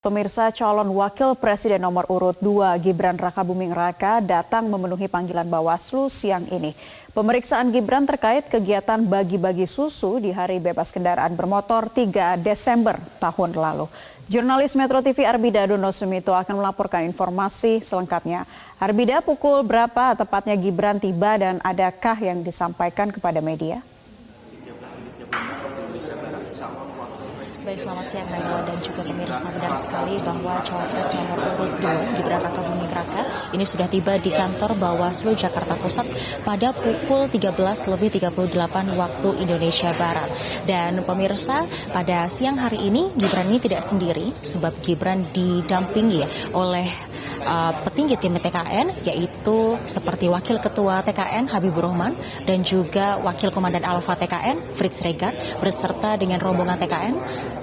Pemirsa calon wakil presiden nomor urut 2 Gibran Raka Buming Raka datang memenuhi panggilan Bawaslu siang ini. Pemeriksaan Gibran terkait kegiatan bagi-bagi susu di hari bebas kendaraan bermotor 3 Desember tahun lalu. Jurnalis Metro TV Arbida Dono Sumito akan melaporkan informasi selengkapnya. Arbida pukul berapa tepatnya Gibran tiba dan adakah yang disampaikan kepada media? Baik, selamat siang Naila dan juga pemirsa. Benar sekali bahwa cawapres nomor urut 2 Gibran Raka Buming Raka ini sudah tiba di kantor Bawaslu Jakarta Pusat pada pukul 13 lebih 38 waktu Indonesia Barat. Dan pemirsa, pada siang hari ini Gibran ini tidak sendiri sebab Gibran didampingi oleh uh, petinggi tim TKN yaitu seperti Wakil Ketua TKN Habibur Rahman dan juga Wakil Komandan Alfa TKN Fritz Regar beserta dengan rombongan TKN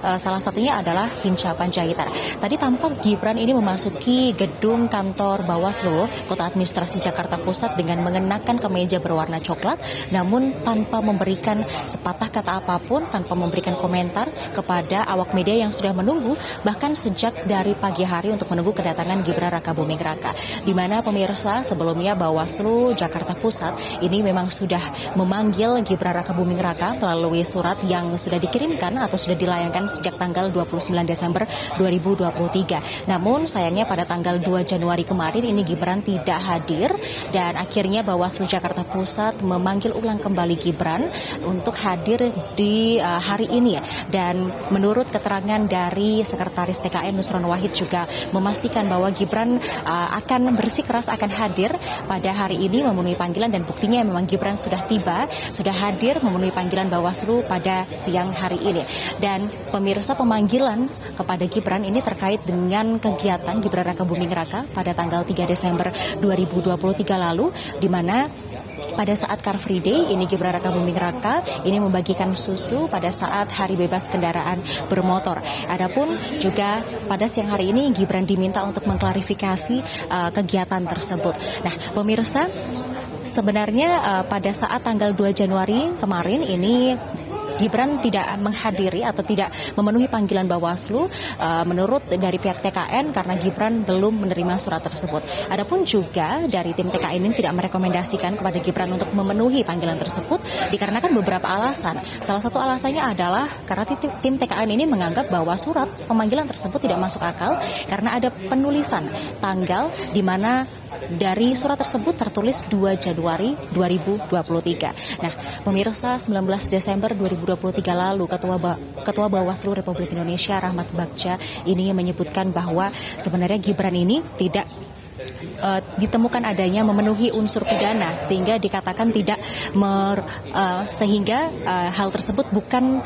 uh, salah satunya adalah Hinca Panjaitan. Tadi tampak Gibran ini memasuki gedung kantor Bawaslu Kota Administrasi Jakarta Pusat dengan mengenakan kemeja berwarna coklat namun tanpa memberikan sepatah kata apa pun tanpa memberikan komentar kepada awak media yang sudah menunggu bahkan sejak dari pagi hari untuk menunggu kedatangan Gibran Raka Raka Raka. Di mana pemirsa sebelumnya Bawaslu Jakarta Pusat ini memang sudah memanggil Gibran Raka Buming Raka melalui surat yang sudah dikirimkan atau sudah dilayangkan sejak tanggal 29 Desember 2023. Namun sayangnya pada tanggal 2 Januari kemarin ini Gibran tidak hadir dan akhirnya Bawaslu Jakarta Pusat memanggil ulang kembali Gibran untuk hadir di uh, hari ini dan menurut keterangan dari Sekretaris TKN Nusron Wahid juga memastikan bahwa Gibran uh, akan bersikeras akan hadir pada hari ini memenuhi panggilan dan buktinya memang Gibran sudah tiba, sudah hadir memenuhi panggilan Bawaslu pada siang hari ini. Dan pemirsa pemanggilan kepada Gibran ini terkait dengan kegiatan Gibran Raka Buming Raka pada tanggal 3 Desember 2023 lalu di mana pada saat Car Free Day ini Gibran Raka Buming Raka ini membagikan susu pada saat hari bebas kendaraan bermotor. Adapun juga pada siang hari ini Gibran diminta untuk mengklarifikasi uh, kegiatan tersebut. Nah, pemirsa sebenarnya uh, pada saat tanggal 2 Januari kemarin ini Gibran tidak menghadiri atau tidak memenuhi panggilan Bawaslu uh, menurut dari pihak TKN karena Gibran belum menerima surat tersebut. Adapun juga dari tim TKN ini tidak merekomendasikan kepada Gibran untuk memenuhi panggilan tersebut dikarenakan beberapa alasan. Salah satu alasannya adalah karena tim TKN ini menganggap bahwa surat pemanggilan tersebut tidak masuk akal karena ada penulisan tanggal di mana dari surat tersebut tertulis 2 Januari 2023. Nah, pemirsa 19 Desember 2023 lalu Ketua ba Ketua Bawaslu Republik Indonesia Rahmat Bagja ini menyebutkan bahwa sebenarnya Gibran ini tidak uh, ditemukan adanya memenuhi unsur pidana sehingga dikatakan tidak mer, uh, sehingga uh, hal tersebut bukan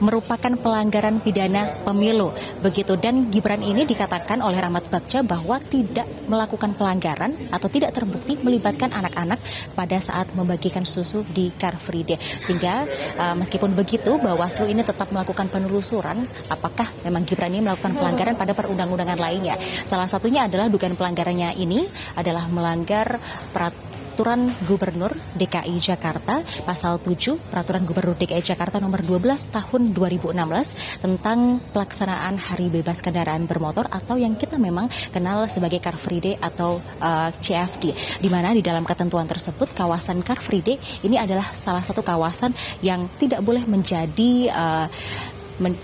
merupakan pelanggaran pidana pemilu. Begitu dan Gibran ini dikatakan oleh Rahmat Bagja bahwa tidak melakukan pelanggaran atau tidak terbukti melibatkan anak-anak pada saat membagikan susu di Car Free Day. Sehingga uh, meskipun begitu Bawaslu ini tetap melakukan penelusuran apakah memang Gibran ini melakukan pelanggaran pada perundang-undangan lainnya. Salah satunya adalah dugaan pelanggarannya ini adalah melanggar peraturan Peraturan Gubernur DKI Jakarta pasal 7 Peraturan Gubernur DKI Jakarta nomor 12 tahun 2016 tentang pelaksanaan Hari Bebas Kendaraan Bermotor atau yang kita memang kenal sebagai Car Free Day atau uh, CFD di mana di dalam ketentuan tersebut kawasan Car Free Day ini adalah salah satu kawasan yang tidak boleh menjadi uh,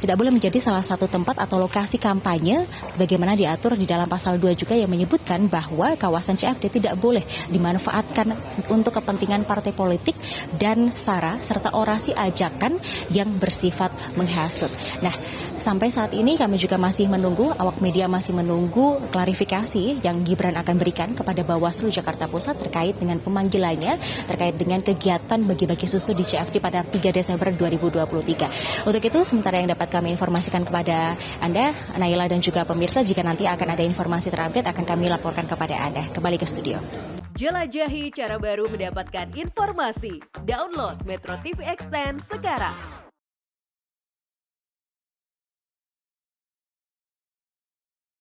tidak boleh menjadi salah satu tempat atau lokasi kampanye sebagaimana diatur di dalam pasal 2 juga yang menyebutkan bahwa kawasan CFD tidak boleh dimanfaatkan untuk kepentingan partai politik dan sara serta orasi ajakan yang bersifat menghasut. Nah, sampai saat ini kami juga masih menunggu awak media masih menunggu klarifikasi yang Gibran akan berikan kepada Bawaslu Jakarta Pusat terkait dengan pemanggilannya terkait dengan kegiatan bagi-bagi susu di CFD pada 3 Desember 2023. Untuk itu sementara yang yang dapat kami informasikan kepada Anda, Naila dan juga pemirsa. Jika nanti akan ada informasi terupdate, akan kami laporkan kepada Anda. Kembali ke studio. Jelajahi cara baru mendapatkan informasi. Download Metro TV Extend sekarang.